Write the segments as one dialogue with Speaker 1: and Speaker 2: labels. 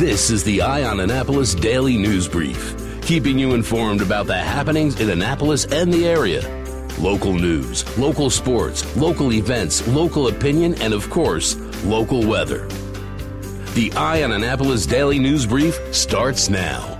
Speaker 1: This is the Eye on Annapolis Daily News Brief, keeping you informed about the happenings in Annapolis and the area. Local news, local sports, local events, local opinion, and of course, local weather. The Eye on Annapolis Daily News Brief starts now.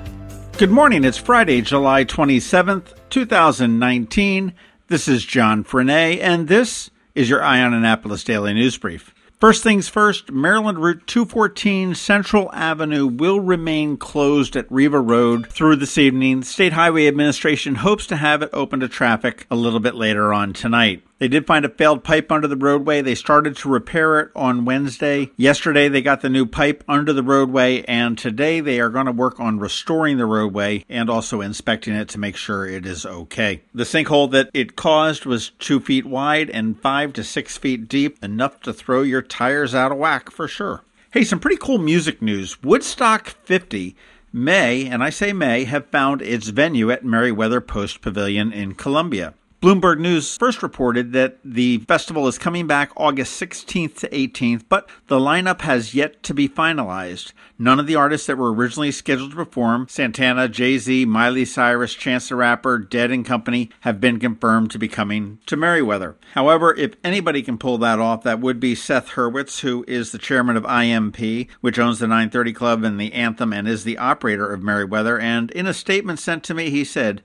Speaker 2: Good morning. It's Friday, July 27th, 2019. This is John Frenaye, and this is your Eye on Annapolis Daily News Brief. First things first, Maryland Route 214 Central Avenue will remain closed at Riva Road through this evening. State Highway Administration hopes to have it open to traffic a little bit later on tonight. They did find a failed pipe under the roadway. They started to repair it on Wednesday. Yesterday, they got the new pipe under the roadway, and today they are going to work on restoring the roadway and also inspecting it to make sure it is okay. The sinkhole that it caused was two feet wide and five to six feet deep, enough to throw your tires out of whack for sure. Hey, some pretty cool music news. Woodstock 50 may, and I say may, have found its venue at Merriweather Post Pavilion in Columbia. Bloomberg News first reported that the festival is coming back August 16th to 18th, but the lineup has yet to be finalized. None of the artists that were originally scheduled to perform, Santana, Jay Z, Miley Cyrus, Chance the Rapper, Dead and Company, have been confirmed to be coming to Merriweather. However, if anybody can pull that off, that would be Seth Hurwitz, who is the chairman of IMP, which owns the 930 Club and the Anthem and is the operator of Merriweather. And in a statement sent to me, he said,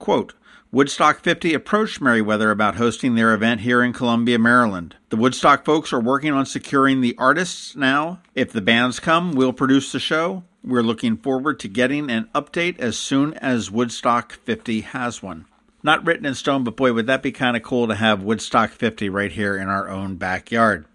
Speaker 2: quote, Woodstock 50 approached Merriweather about hosting their event here in Columbia, Maryland. The Woodstock folks are working on securing the artists now. If the bands come, we'll produce the show. We're looking forward to getting an update as soon as Woodstock 50 has one. Not written in stone, but boy, would that be kind of cool to have Woodstock 50 right here in our own backyard.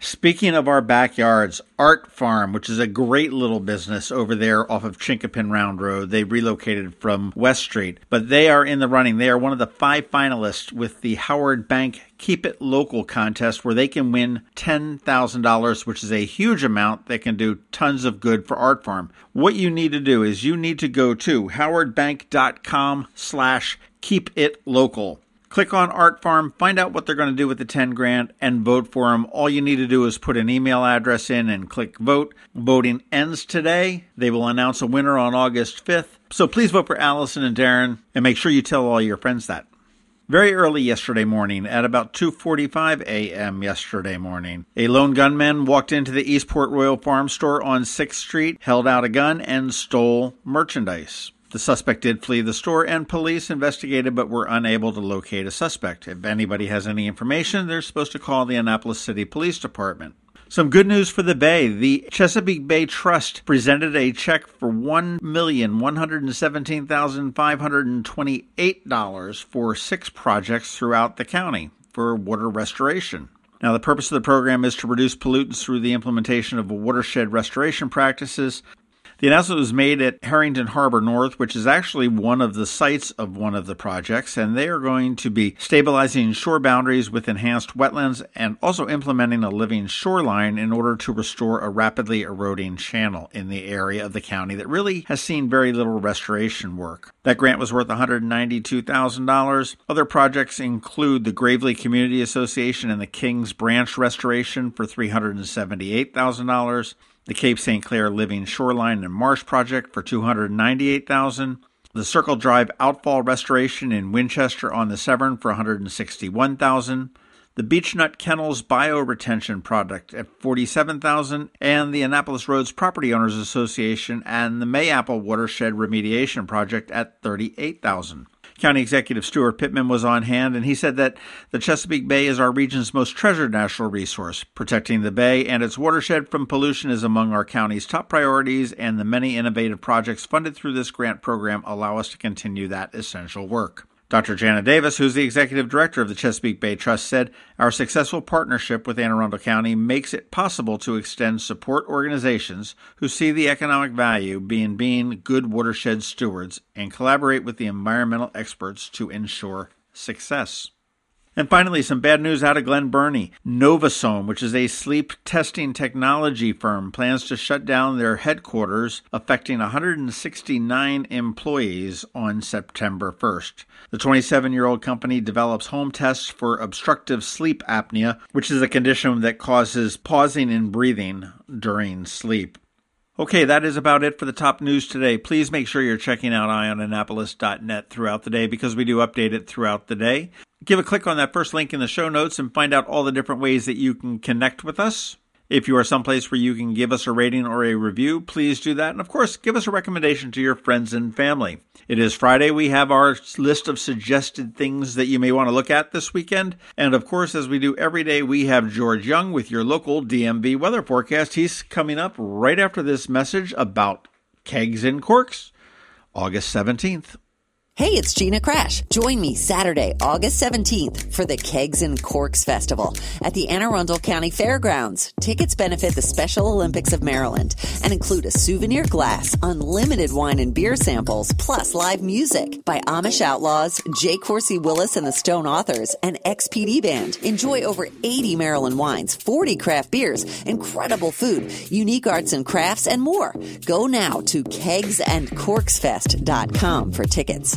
Speaker 2: Speaking of our backyards, ArtFarm, which is a great little business over there off of Chinquapin Round Road, they relocated from West Street, but they are in the running. They are one of the five finalists with the Howard Bank Keep It Local contest where they can win $10,000, which is a huge amount that can do tons of good for ArtFarm. What you need to do is you need to go to howardbank.com slash keep it local. Click on ArtFarm, find out what they're going to do with the 10 grand, and vote for them. All you need to do is put an email address in and click vote. Voting ends today. They will announce a winner on August 5th. So please vote for Allison and Darren, and make sure you tell all your friends that. Very early yesterday morning, at about 2:45 a.m. yesterday morning, a lone gunman walked into the Eastport Royal Farm store on 6th Street, held out a gun, and stole merchandise. The suspect did flee the store, and police investigated but were unable to locate a suspect. If anybody has any information, they're supposed to call the Annapolis City Police Department. Some good news for the Bay. The Chesapeake Bay Trust presented a check for $1,117,528 for six projects throughout the county for water restoration. Now, the purpose of the program is to reduce pollutants through the implementation of watershed restoration practices, the announcement was made at Herrington Harbour North, which is actually one of the sites of one of the projects, and they are going to be stabilizing shore boundaries with enhanced wetlands and also implementing a living shoreline in order to restore a rapidly eroding channel in the area of the county that really has seen very little restoration work. That grant was worth $192,000. Other projects include the Gravely Community Association and the Kings Branch Restoration for $378,000 the Cape St. Clair Living Shoreline and Marsh Project for 298,000, the Circle Drive Outfall Restoration in Winchester on the Severn for 161,000, the Beechnut Kennels Bioretention Project at 47,000, and the Annapolis Roads Property Owners Association and the Mayapple Watershed Remediation Project at 38,000. County Executive Steuart Pittman was on hand, and he said that the Chesapeake Bay is our region's most treasured natural resource. Protecting the bay and its watershed from pollution is among our county's top priorities, and the many innovative projects funded through this grant program allow us to continue that essential work. Dr. Jana Davis, who's the executive director of the Chesapeake Bay Trust, said our successful partnership with Anne Arundel County makes it possible to extend support organizations who see the economic value in being good watershed stewards and collaborate with the environmental experts to ensure success. And finally, some bad news out of Glen Burnie. NovaSom, which is a sleep testing technology firm, plans to shut down their headquarters, affecting 169 employees on September 1st. The 27 year old company develops home tests for obstructive sleep apnea, which is a condition that causes pausing in breathing during sleep. Okay, that is about it for the top news today. Please make sure you're checking out eyeonannapolis.net throughout the day because we do update it throughout the day. Give a click on that first link in the show notes and find out all the different ways that you can connect with us. If you are someplace where you can give us a rating or a review, please do that. And of course, give us a recommendation to your friends and family. It is Friday. We have our list of suggested things that you may want to look at this weekend. And of course, as we do every day, we have George Young with your local DMV weather forecast. He's coming up right after this message about kegs and corks, August 17th.
Speaker 3: Hey, it's Gina Crash. Join me Saturday, August 17th for the Kegs and Corks Festival at the Anne Arundel County Fairgrounds. Tickets benefit the Special Olympics of Maryland and include a souvenir glass, unlimited wine and beer samples, plus live music by Amish Outlaws, J. Coursey Willis and the Stone Authors, and XPD Band. Enjoy over 80 Maryland wines, 40 craft beers, incredible food, unique arts and crafts, and more. Go now to kegsandcorksfest.com for tickets.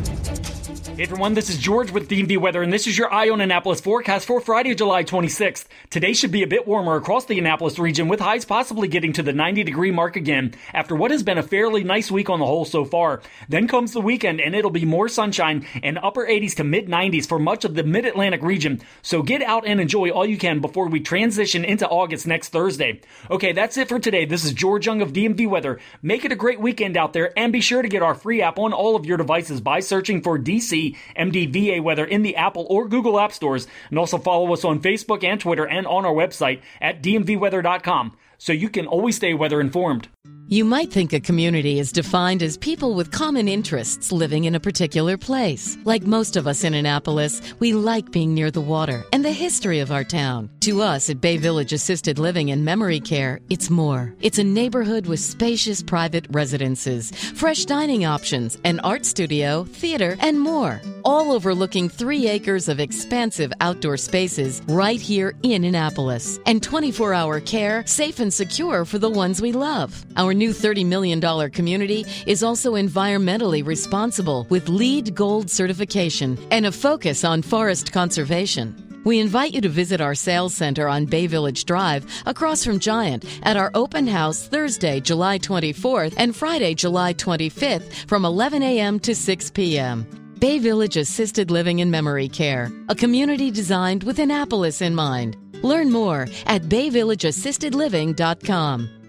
Speaker 4: Hey everyone, this is George with DMV Weather, and this is your Eye on Annapolis forecast for Friday, July 26th. Today should be a bit warmer across the Annapolis region, with highs possibly getting to the 90 degree mark again after what has been a fairly nice week on the whole so far. Then comes the weekend, and it'll be more sunshine and upper 80s to mid 90s for much of the mid Atlantic region. So get out and enjoy all you can before we transition into August next Thursday. Okay, that's it for today. This is George Young of DMV Weather. Make it a great weekend out there, and be sure to get our free app on all of your devices by searching for DC MDVA weather in the Apple or Google App Stores. And also follow us on Facebook and Twitter and on our website at dmvweather.com so you can always stay weather informed.
Speaker 5: You might think a community is defined as people with common interests living in a particular place. Like most of us in Annapolis, we like being near the water and the history of our town. To us at Bay Village Assisted Living and Memory Care, it's more. It's a neighborhood with spacious private residences, fresh dining options, an art studio, theater, and more. All overlooking three acres of expansive outdoor spaces right here in Annapolis. And 24 hour care, safe and secure for the ones we love. Our new $30 million community is also environmentally responsible with LEED Gold certification and a focus on forest conservation. We invite you to visit our sales center on Bay Village Drive across from Giant at our open house Thursday, July 24th and Friday, July 25th from 11 a.m. to 6 p.m. Bay Village Assisted Living and Memory Care, a community designed with Annapolis in mind. Learn more at bayvillageassistedliving.com.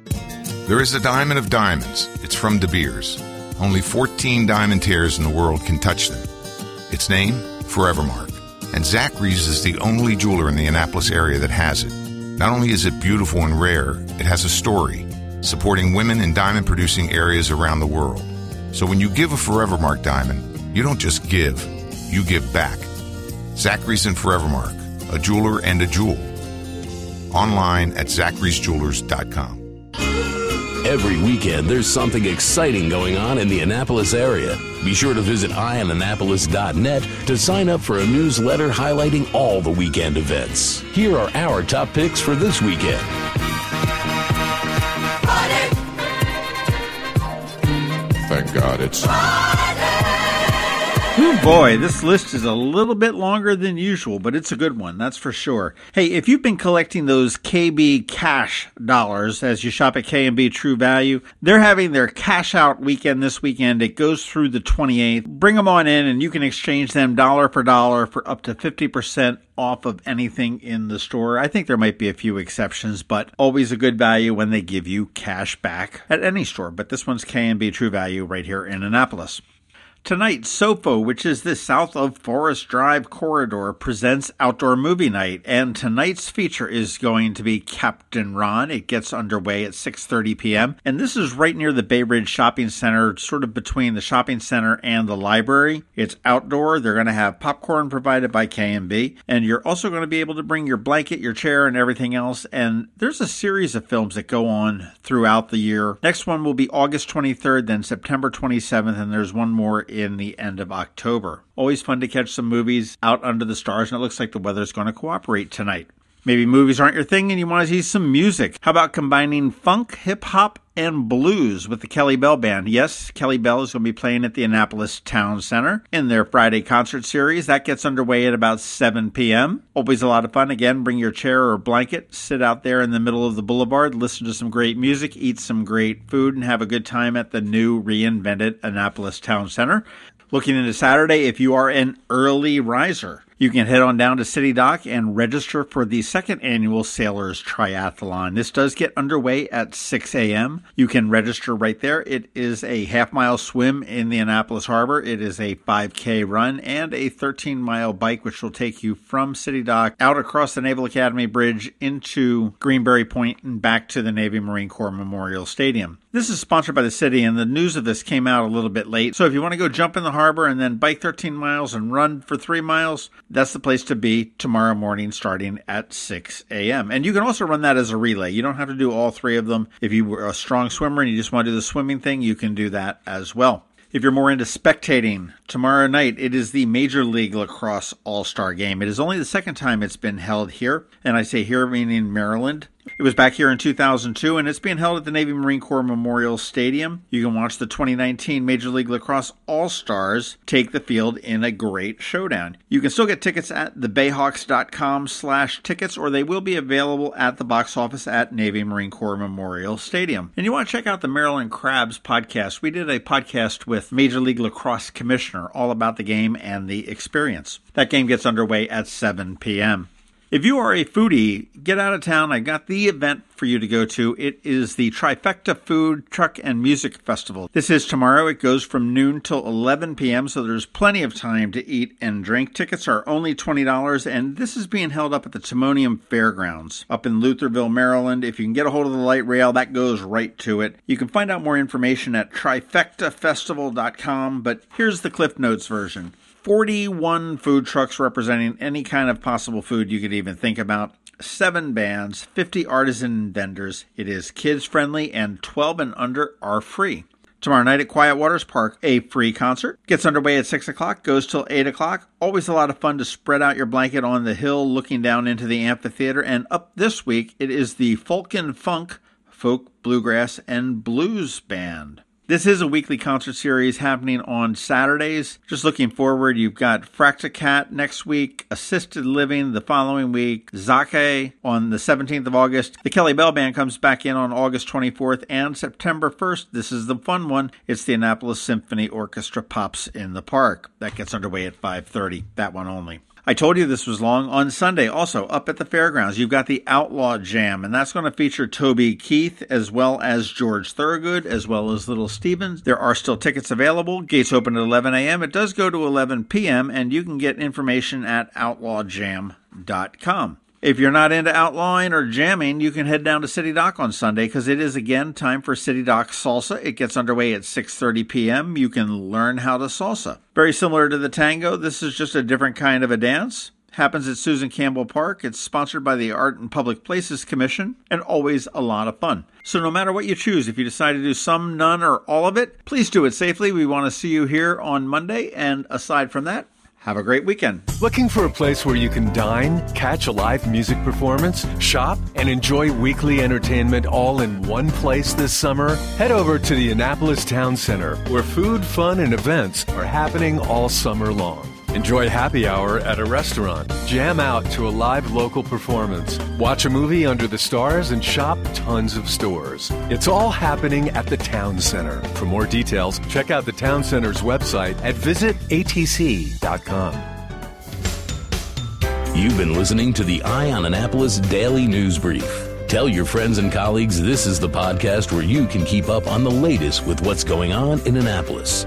Speaker 6: There is a diamond of diamonds. It's from De Beers. Only 14 diamond tears in the world can touch them. Its name, Forevermark. And Zachary's is the only jeweler in the Annapolis area that has it. Not only is it beautiful and rare, it has a story, supporting women in diamond producing areas around the world. So when you give a Forevermark diamond, you don't just give, you give back. Zachary's and Forevermark, a jeweler and a jewel. Online at zacharysjewelers.com.
Speaker 1: Every weekend, there's something exciting going on in the Annapolis area. Be sure to visit eyeonannapolis.net to sign up for a newsletter highlighting all the weekend events. Here are our top picks for this weekend.
Speaker 6: Thank God it's.
Speaker 2: Oh boy, this list is a little bit longer than usual, but it's a good one, that's for sure. Hey, if you've been collecting those KB Kash dollars as you shop at K&B True Value, they're having their cash out weekend this weekend. It goes through the 28th. Bring them on in and you can exchange them dollar for dollar for up to 50% off of anything in the store. I think there might be a few exceptions, but always a good value when they give you cash back at any store. But this one's K&B True Value right here in Annapolis. Tonight, SOFO, which is the south of Forest Drive corridor, presents Outdoor Movie Night, and tonight's feature is going to be Captain Ron. It gets underway at 6:30 p.m., and this is right near the Bay Ridge Shopping Center, sort of between the shopping center and the library. It's outdoor. They're going to have popcorn provided by K&B, and you're also going to be able to bring your blanket, your chair, and everything else. And there's a series of films that go on throughout the year. Next one will be August 23rd, then September 27th, and there's one more in the end of October. Always fun to catch some movies out under the stars, and it looks like the weather's going to cooperate tonight. Maybe movies aren't your thing and you want to see some music. How about combining funk, hip hop, and blues with the Kelly Bell Band. Yes, Kelly Bell is going to be playing at the Annapolis Town Center in their Friday concert series. That gets underway at about 7 p.m. Always a lot of fun. Again, bring your chair or blanket, sit out there in the middle of the boulevard, listen to some great music, eat some great food, and have a good time at the new reinvented Annapolis Town Center. Looking into Saturday, if you are an early riser, you can head on down to City Dock and register for the second annual Sailors Triathlon. This does get underway at 6 a.m. You can register right there. It is a half mile swim in the Annapolis Harbor. It is a 5K run and a 13 mile bike, which will take you from City Dock out across the Naval Academy Bridge into Greenberry Point and back to the Navy Marine Corps Memorial Stadium. This is sponsored by the city, and the news of this came out a little bit late. So if you want to go jump in the harbor and then bike 13 miles and run for three miles, that's the place to be tomorrow morning starting at 6 a.m. And you can also run that as a relay. You don't have to do all three of them. If you were a strong swimmer and you just want to do the swimming thing, you can do that as well. If you're more into spectating, tomorrow night it is the Major League Lacrosse All Star Game. It is only the second time it's been held here, and I say here meaning Maryland. It was back here in 2002, and it's being held at the Navy Marine Corps Memorial Stadium. You can watch the 2019 Major League Lacrosse All Stars take the field in a great showdown. You can still get tickets at thebayhawks.com slash tickets, or they will be available at the box office at Navy Marine Corps Memorial Stadium. And you want to check out the Maryland Crabs podcast. We did a podcast with Major League Lacrosse Commissioner all about the game and the experience. That game gets underway at 7 p.m. If you are a foodie, get out of town. I got the event for you to go to. It is the Trifecta Food, Truck, and Music Festival. This is tomorrow. It goes from noon till 11 p.m., so there's plenty of time to eat and drink. Tickets are only $20, and this is being held up at the Timonium Fairgrounds up in Lutherville, Maryland. If you can get a hold of the light rail, that goes right to it. You can find out more information at trifectafestival.com, but here's the Cliff Notes version. 41 food trucks representing any kind of possible food you could even think about, seven bands, 50 artisan vendors. It is kids friendly, and 12 and under are free. Tomorrow night at Quiet Waters Park, a free concert. Gets underway at 6 o'clock, goes till 8 o'clock. Always a lot of fun to spread out your blanket on the hill looking down into the amphitheater. And up this week, it is the and Funk, Folk, Bluegrass, and Blues Band. This is a weekly concert series happening on Saturdays. Just looking forward, you've got Fracticat next week, Assisted Living the following week, Zake on the 17th of August. The Kelly Bell Band comes back in on August 24th and September 1st. This is the fun one. It's the Annapolis Symphony Orchestra Pops in the Park. That gets underway at 5:30. That one only. I told you this was long. On Sunday, also up at the fairgrounds, you've got the Outlaw Jam, and that's going to feature Toby Keith as well as George Thorogood as well as Little Stevens. There are still tickets available. Gates open at 11 a.m. It does go to 11 p.m., and you can get information at outlawjam.com. If you're not into outlawing or jamming, you can head down to City Dock on Sunday because it is again time for City Dock Salsa. It gets underway at 6:30 p.m. You can learn how to salsa. Very similar to the tango, this is just a different kind of a dance. Happens at Susan Campbell Park. It's sponsored by the Art and Public Places Commission and always a lot of fun. So, no matter what you choose, if you decide to do some, none, or all of it, please do it safely. We want to see you here on Monday. And aside from that, have a great weekend.
Speaker 7: Looking for a place where you can dine, catch a live music performance, shop, and enjoy weekly entertainment all in one place this summer? Head over to the Annapolis Town Center, where food, fun, and events are happening all summer long. Enjoy happy hour at a restaurant. Jam out to a live local performance. Watch a movie under the stars and shop tons of stores. It's all happening at the Town Center. For more details, check out the Town Center's website at visitatc.com.
Speaker 1: You've been listening to the Eye on Annapolis Daily News Brief. Tell your friends and colleagues this is the podcast where you can keep up on the latest with what's going on in Annapolis.